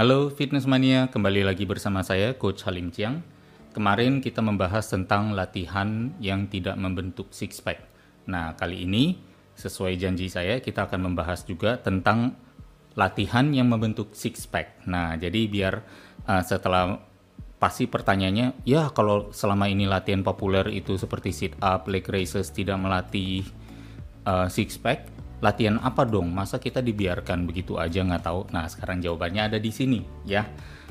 Halo Fitness Mania, kembali lagi bersama saya Coach Halim Chiang. Kemarin kita membahas tentang latihan yang tidak membentuk six pack. Nah, kali ini sesuai janji saya kita akan membahas juga tentang latihan yang membentuk six pack. Nah, jadi biar uh, setelah pasti pertanyaannya, ya kalau selama ini latihan populer itu seperti sit up, leg raises tidak melatih uh, six pack, latihan apa dong? Masa kita dibiarkan begitu aja nggak tahu? Nah, sekarang jawabannya ada di sini ya.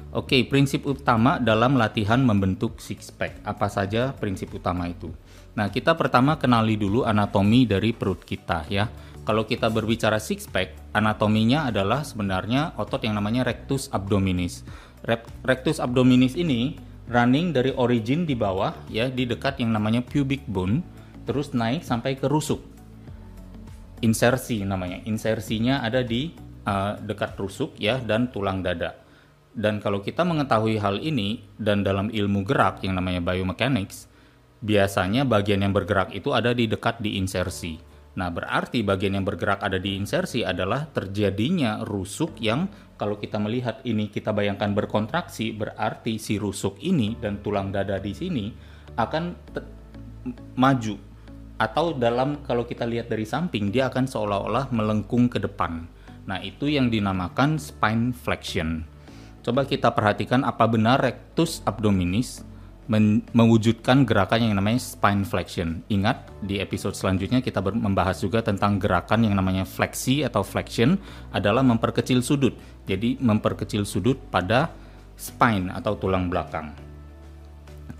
Oke, prinsip utama dalam latihan membentuk six pack. Apa saja prinsip utama itu? Nah, kita pertama kenali dulu anatomi dari perut kita ya. Kalau kita berbicara six pack, anatominya adalah sebenarnya otot yang namanya rectus abdominis rectus abdominis ini running dari origin di bawah ya di dekat yang namanya pubic bone terus naik sampai ke rusuk. Insersi namanya. Insersinya ada di uh, dekat rusuk ya dan tulang dada. Dan kalau kita mengetahui hal ini dan dalam ilmu gerak yang namanya biomechanics, biasanya bagian yang bergerak itu ada di dekat di insersi. Nah, berarti bagian yang bergerak ada di insersi adalah terjadinya rusuk yang kalau kita melihat ini kita bayangkan berkontraksi berarti si rusuk ini dan tulang dada di sini akan maju atau dalam kalau kita lihat dari samping dia akan seolah-olah melengkung ke depan. Nah, itu yang dinamakan spine flexion. Coba kita perhatikan apa benar rectus abdominis mewujudkan gerakan yang namanya spine flexion. Ingat, di episode selanjutnya kita membahas juga tentang gerakan yang namanya fleksi atau flexion adalah memperkecil sudut. Jadi memperkecil sudut pada spine atau tulang belakang.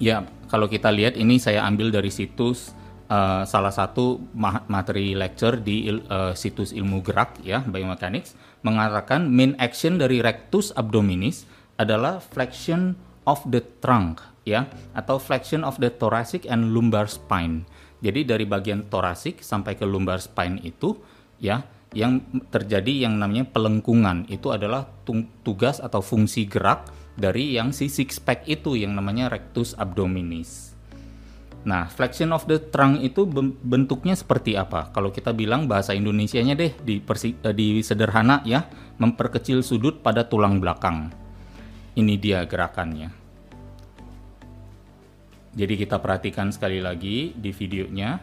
Ya, kalau kita lihat ini saya ambil dari situs uh, salah satu materi lecture di uh, situs ilmu gerak ya, biomechanics mengatakan main action dari rectus abdominis adalah flexion of the trunk ya atau flexion of the thoracic and lumbar spine. Jadi dari bagian thoracic sampai ke lumbar spine itu ya yang terjadi yang namanya pelengkungan itu adalah tugas atau fungsi gerak dari yang si six pack itu yang namanya rectus abdominis. Nah, flexion of the trunk itu bentuknya seperti apa? Kalau kita bilang bahasa Indonesianya deh di, persi, eh, di sederhana ya, memperkecil sudut pada tulang belakang. Ini dia gerakannya. Jadi kita perhatikan sekali lagi di videonya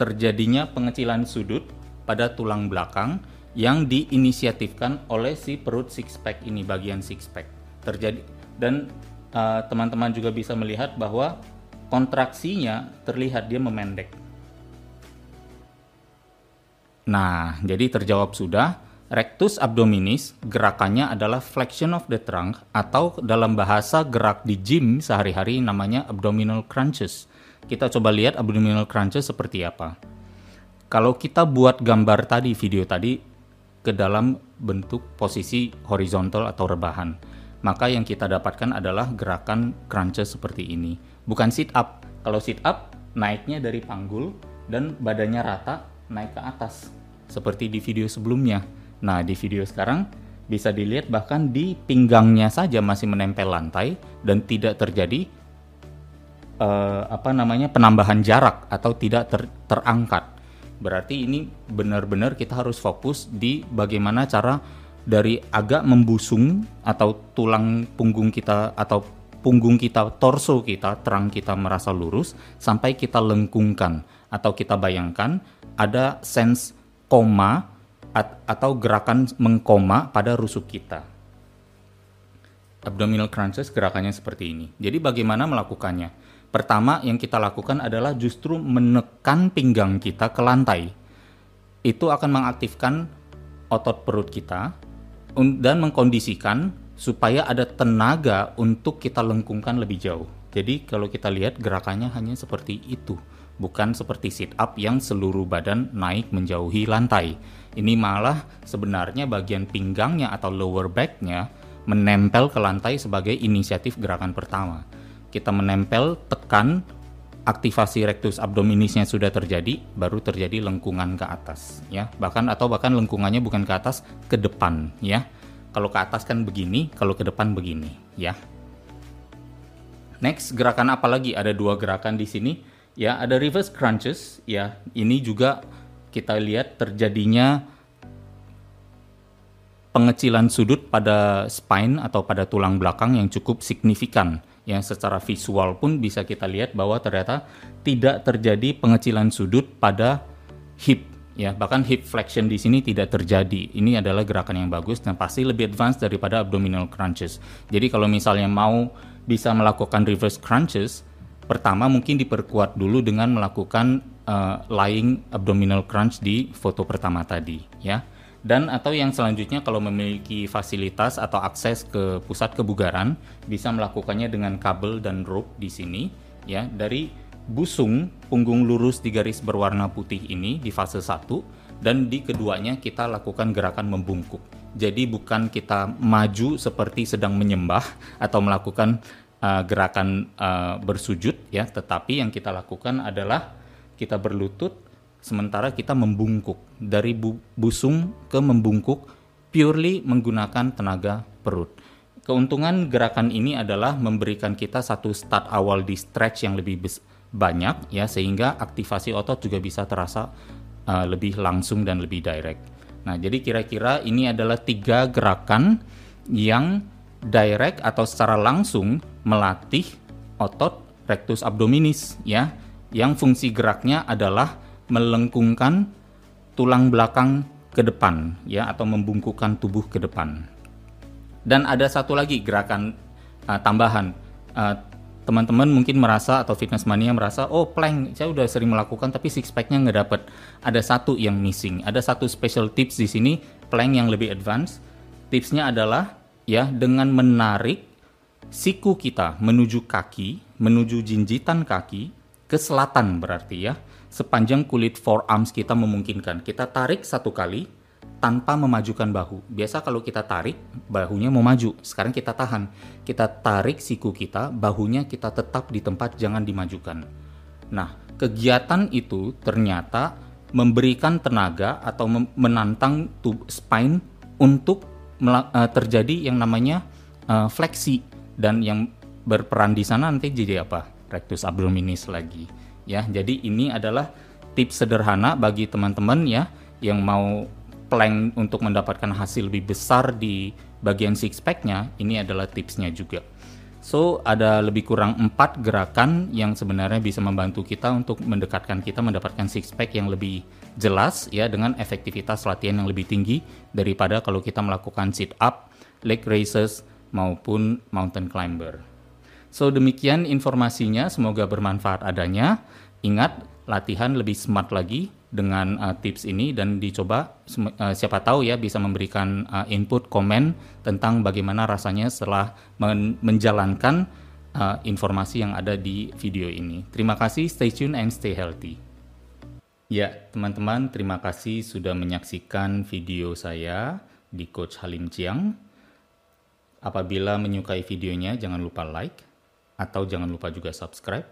terjadinya pengecilan sudut pada tulang belakang yang diinisiatifkan oleh si perut six pack ini bagian six pack terjadi dan uh, teman-teman uh, juga bisa melihat bahwa kontraksinya terlihat dia memendek. Nah, jadi terjawab sudah Rectus abdominis gerakannya adalah flexion of the trunk atau dalam bahasa gerak di gym sehari-hari namanya abdominal crunches. Kita coba lihat abdominal crunches seperti apa. Kalau kita buat gambar tadi, video tadi ke dalam bentuk posisi horizontal atau rebahan, maka yang kita dapatkan adalah gerakan crunches seperti ini. Bukan sit up. Kalau sit up naiknya dari panggul dan badannya rata naik ke atas seperti di video sebelumnya Nah, di video sekarang bisa dilihat bahkan di pinggangnya saja masih menempel lantai dan tidak terjadi uh, apa namanya penambahan jarak atau tidak ter terangkat. Berarti ini benar-benar kita harus fokus di bagaimana cara dari agak membusung atau tulang punggung kita atau punggung kita, torso kita, terang kita merasa lurus sampai kita lengkungkan atau kita bayangkan ada sense koma atau gerakan mengkoma pada rusuk kita. Abdominal crunches gerakannya seperti ini. Jadi bagaimana melakukannya? Pertama yang kita lakukan adalah justru menekan pinggang kita ke lantai. Itu akan mengaktifkan otot perut kita dan mengkondisikan supaya ada tenaga untuk kita lengkungkan lebih jauh. Jadi kalau kita lihat gerakannya hanya seperti itu, bukan seperti sit up yang seluruh badan naik menjauhi lantai ini malah sebenarnya bagian pinggangnya atau lower backnya menempel ke lantai sebagai inisiatif gerakan pertama. Kita menempel, tekan, aktivasi rectus abdominisnya sudah terjadi, baru terjadi lengkungan ke atas, ya. Bahkan atau bahkan lengkungannya bukan ke atas, ke depan, ya. Kalau ke atas kan begini, kalau ke depan begini, ya. Next, gerakan apa lagi? Ada dua gerakan di sini, ya. Ada reverse crunches, ya. Ini juga kita lihat terjadinya pengecilan sudut pada spine atau pada tulang belakang yang cukup signifikan. Ya, secara visual pun bisa kita lihat bahwa ternyata tidak terjadi pengecilan sudut pada hip ya bahkan hip flexion di sini tidak terjadi. Ini adalah gerakan yang bagus dan pasti lebih advance daripada abdominal crunches. Jadi kalau misalnya mau bisa melakukan reverse crunches pertama mungkin diperkuat dulu dengan melakukan uh, lying abdominal crunch di foto pertama tadi ya. Dan atau yang selanjutnya kalau memiliki fasilitas atau akses ke pusat kebugaran bisa melakukannya dengan kabel dan rope di sini ya. Dari busung punggung lurus di garis berwarna putih ini di fase 1 dan di keduanya kita lakukan gerakan membungkuk. Jadi bukan kita maju seperti sedang menyembah atau melakukan uh, gerakan uh, bersujud ya, tetapi yang kita lakukan adalah kita berlutut sementara kita membungkuk dari bu busung ke membungkuk purely menggunakan tenaga perut. Keuntungan gerakan ini adalah memberikan kita satu start awal di stretch yang lebih banyak ya sehingga aktivasi otot juga bisa terasa uh, lebih langsung dan lebih direct. Nah, jadi kira-kira ini adalah tiga gerakan yang direct atau secara langsung melatih otot rectus abdominis ya, yang fungsi geraknya adalah melengkungkan tulang belakang ke depan ya atau membungkukkan tubuh ke depan. Dan ada satu lagi gerakan uh, tambahan. Uh, teman-teman mungkin merasa atau fitness mania merasa oh plank saya udah sering melakukan tapi six packnya nggak dapet. Ada satu yang missing. Ada satu special tips di sini plank yang lebih advance. Tipsnya adalah ya dengan menarik siku kita menuju kaki menuju jinjitan kaki ke selatan berarti ya sepanjang kulit forearms kita memungkinkan. Kita tarik satu kali tanpa memajukan bahu. Biasa kalau kita tarik, bahunya mau maju. Sekarang kita tahan. Kita tarik siku kita, bahunya kita tetap di tempat, jangan dimajukan. Nah, kegiatan itu ternyata memberikan tenaga atau menantang spine untuk uh, terjadi yang namanya uh, fleksi dan yang berperan di sana nanti jadi apa? Rectus abdominis lagi ya. Jadi ini adalah tips sederhana bagi teman-teman ya yang mau plank untuk mendapatkan hasil lebih besar di bagian six pack-nya, ini adalah tipsnya juga. So, ada lebih kurang empat gerakan yang sebenarnya bisa membantu kita untuk mendekatkan kita mendapatkan six pack yang lebih jelas ya dengan efektivitas latihan yang lebih tinggi daripada kalau kita melakukan sit up, leg raises maupun mountain climber. So demikian informasinya, semoga bermanfaat adanya. Ingat, latihan lebih smart lagi dengan uh, tips ini dan dicoba uh, siapa tahu ya bisa memberikan uh, input komen tentang bagaimana rasanya setelah men menjalankan uh, informasi yang ada di video ini. Terima kasih, stay tune and stay healthy. Ya, teman-teman, terima kasih sudah menyaksikan video saya di Coach Halim Chiang. Apabila menyukai videonya, jangan lupa like atau jangan lupa juga subscribe,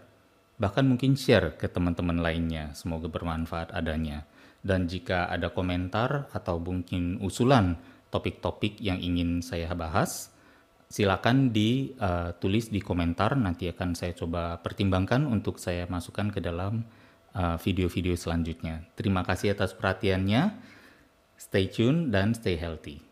bahkan mungkin share ke teman-teman lainnya. Semoga bermanfaat adanya. Dan jika ada komentar atau mungkin usulan topik-topik yang ingin saya bahas, silakan ditulis uh, di komentar. Nanti akan saya coba pertimbangkan untuk saya masukkan ke dalam uh, video-video selanjutnya. Terima kasih atas perhatiannya. Stay tune dan stay healthy.